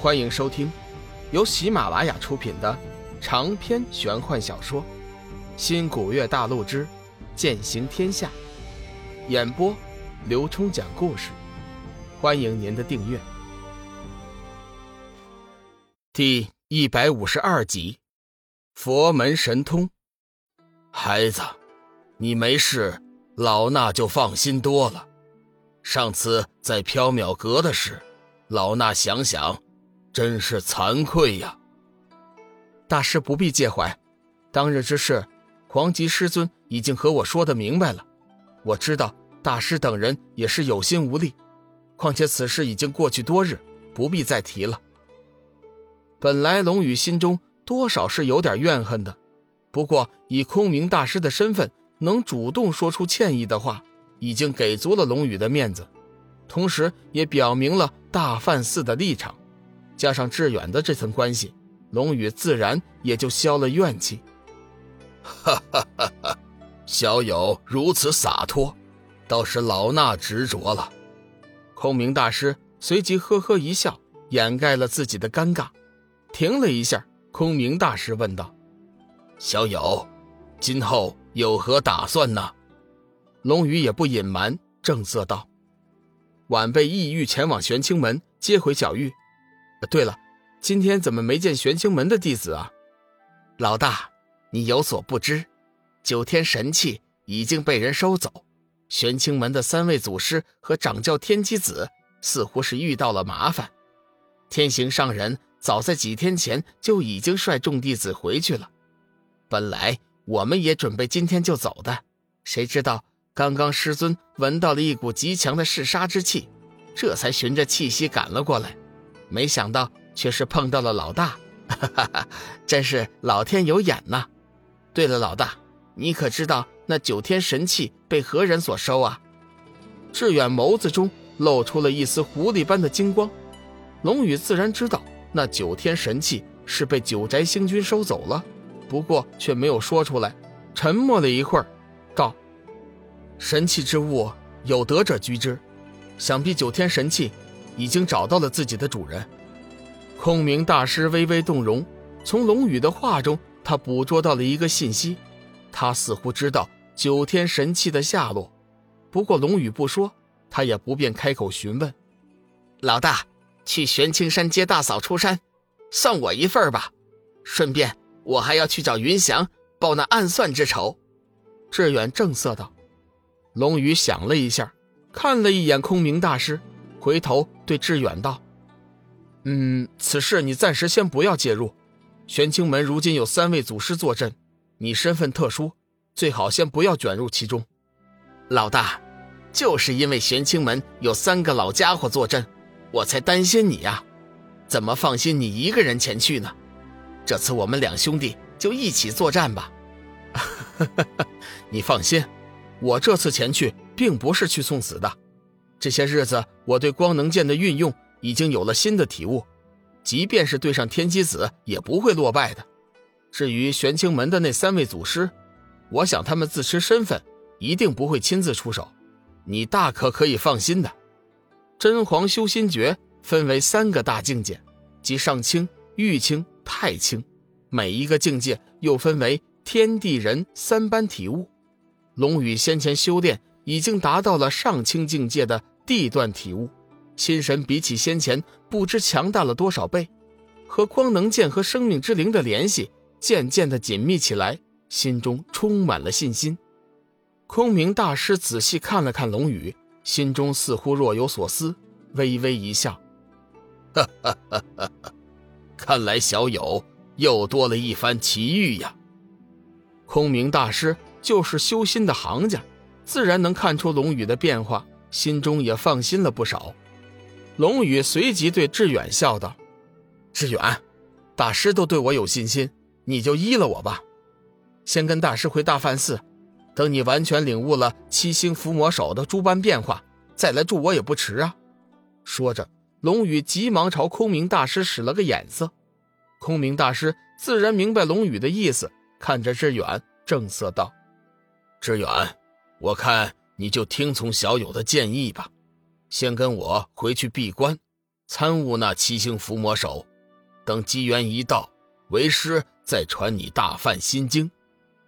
欢迎收听由喜马拉雅出品的长篇玄幻小说《新古月大陆之剑行天下》，演播刘冲讲故事。欢迎您的订阅。第一百五十二集，佛门神通。孩子，你没事，老衲就放心多了。上次在缥缈阁的事，老衲想想，真是惭愧呀。大师不必介怀，当日之事，黄极师尊已经和我说的明白了。我知道大师等人也是有心无力，况且此事已经过去多日，不必再提了。本来龙宇心中多少是有点怨恨的，不过以空明大师的身份，能主动说出歉意的话。已经给足了龙宇的面子，同时也表明了大梵寺的立场，加上志远的这层关系，龙宇自然也就消了怨气。哈哈哈哈！小友如此洒脱，倒是老衲执着了。空明大师随即呵呵一笑，掩盖了自己的尴尬。停了一下，空明大师问道：“小友，今后有何打算呢？”龙宇也不隐瞒，正色道：“晚辈意欲前往玄清门接回小玉。对了，今天怎么没见玄清门的弟子啊？”老大，你有所不知，九天神器已经被人收走。玄清门的三位祖师和掌教天机子似乎是遇到了麻烦。天行上人早在几天前就已经率众弟子回去了。本来我们也准备今天就走的，谁知道……刚刚师尊闻到了一股极强的嗜杀之气，这才循着气息赶了过来，没想到却是碰到了老大，哈哈哈，真是老天有眼呐！对了，老大，你可知道那九天神器被何人所收啊？志远眸子中露出了一丝狐狸般的精光，龙宇自然知道那九天神器是被九宅星君收走了，不过却没有说出来，沉默了一会儿，道。神器之物有德者居之，想必九天神器已经找到了自己的主人。空明大师微微动容，从龙宇的话中，他捕捉到了一个信息，他似乎知道九天神器的下落。不过龙宇不说，他也不便开口询问。老大，去玄青山接大嫂出山，算我一份吧。顺便，我还要去找云翔报那暗算之仇。志远正色道。龙宇想了一下，看了一眼空明大师，回头对志远道：“嗯，此事你暂时先不要介入。玄清门如今有三位祖师坐镇，你身份特殊，最好先不要卷入其中。”老大，就是因为玄清门有三个老家伙坐镇，我才担心你呀。怎么放心你一个人前去呢？这次我们两兄弟就一起作战吧。你放心。我这次前去，并不是去送死的。这些日子，我对光能剑的运用已经有了新的体悟，即便是对上天机子，也不会落败的。至于玄清门的那三位祖师，我想他们自持身份，一定不会亲自出手，你大可可以放心的。真皇修心诀分为三个大境界，即上清、玉清、太清，每一个境界又分为天地人三般体悟。龙宇先前修炼已经达到了上清境界的地段体悟，心神比起先前不知强大了多少倍，和光能剑和生命之灵的联系渐渐的紧密起来，心中充满了信心。空明大师仔细看了看龙宇，心中似乎若有所思，微微一笑：“哈哈哈哈哈，看来小友又多了一番奇遇呀。”空明大师。就是修心的行家，自然能看出龙宇的变化，心中也放心了不少。龙宇随即对志远笑道：“志远，大师都对我有信心，你就依了我吧。先跟大师回大梵寺，等你完全领悟了七星伏魔手的诸般变化，再来助我也不迟啊。”说着，龙宇急忙朝空明大师使了个眼色。空明大师自然明白龙宇的意思，看着志远，正色道。志远，我看你就听从小友的建议吧，先跟我回去闭关，参悟那七星伏魔手。等机缘一到，为师再传你大梵心经。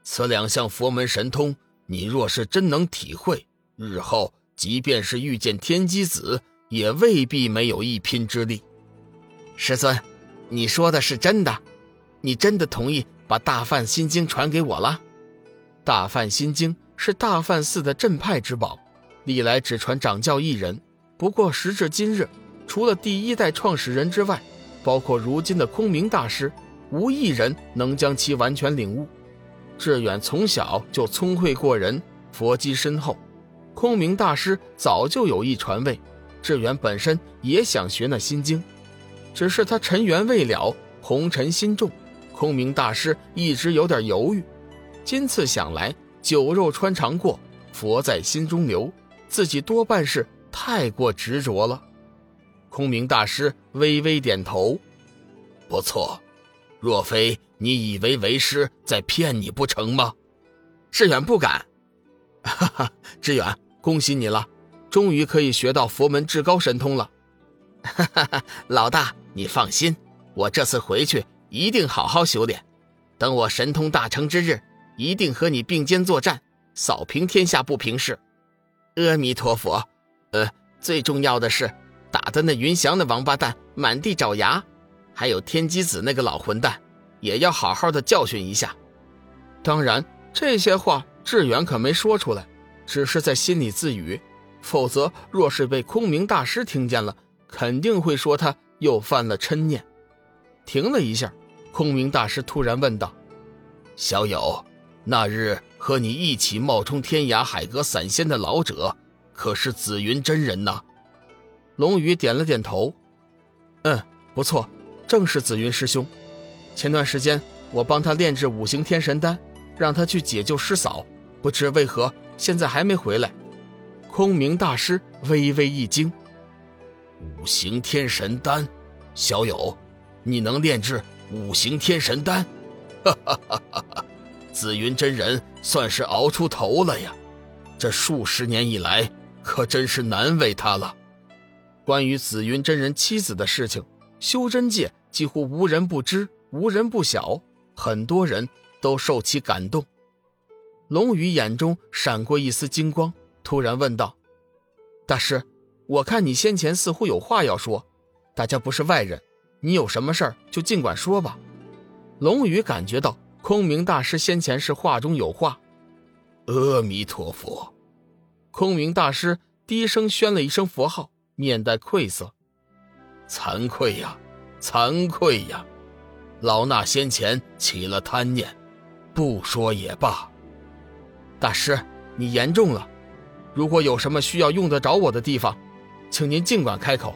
此两项佛门神通，你若是真能体会，日后即便是遇见天机子，也未必没有一拼之力。师尊，你说的是真的？你真的同意把大梵心经传给我了？大梵心经是大梵寺的镇派之宝，历来只传掌教一人。不过时至今日，除了第一代创始人之外，包括如今的空明大师，无一人能将其完全领悟。志远从小就聪慧过人，佛基深厚。空明大师早就有意传位，志远本身也想学那心经，只是他尘缘未了，红尘心重，空明大师一直有点犹豫。今次想来，酒肉穿肠过，佛在心中留，自己多半是太过执着了。空明大师微微点头，不错。若非你以为为师在骗你不成吗？志远不敢。哈哈，志远，恭喜你了，终于可以学到佛门至高神通了。哈哈哈，老大，你放心，我这次回去一定好好修炼，等我神通大成之日，一定和你并肩作战，扫平天下不平事。阿弥陀佛。呃，最重要的是，打的那云翔那王八蛋满地找牙。还有天机子那个老混蛋，也要好好的教训一下。当然，这些话志远可没说出来，只是在心里自语。否则，若是被空明大师听见了，肯定会说他又犯了嗔念。停了一下，空明大师突然问道：“小友，那日和你一起冒充天涯海阁散仙的老者，可是紫云真人呐？”龙宇点了点头：“嗯，不错。”正是紫云师兄，前段时间我帮他炼制五行天神丹，让他去解救师嫂，不知为何现在还没回来。空明大师微微一惊：“五行天神丹，小友，你能炼制五行天神丹？”哈哈哈！紫云真人算是熬出头了呀，这数十年以来可真是难为他了。关于紫云真人妻子的事情，修真界。几乎无人不知，无人不晓，很多人都受其感动。龙宇眼中闪过一丝金光，突然问道：“大师，我看你先前似乎有话要说，大家不是外人，你有什么事儿就尽管说吧。”龙宇感觉到空明大师先前是话中有话。阿弥陀佛，空明大师低声宣了一声佛号，面带愧色：“惭愧呀。”惭愧呀，老衲先前起了贪念，不说也罢。大师，你言重了。如果有什么需要用得着我的地方，请您尽管开口。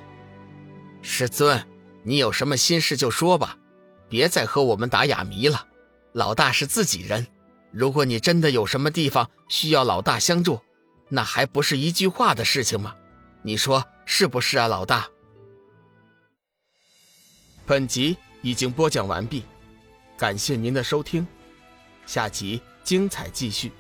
师尊，你有什么心事就说吧，别再和我们打哑谜了。老大是自己人，如果你真的有什么地方需要老大相助，那还不是一句话的事情吗？你说是不是啊，老大？本集已经播讲完毕，感谢您的收听，下集精彩继续。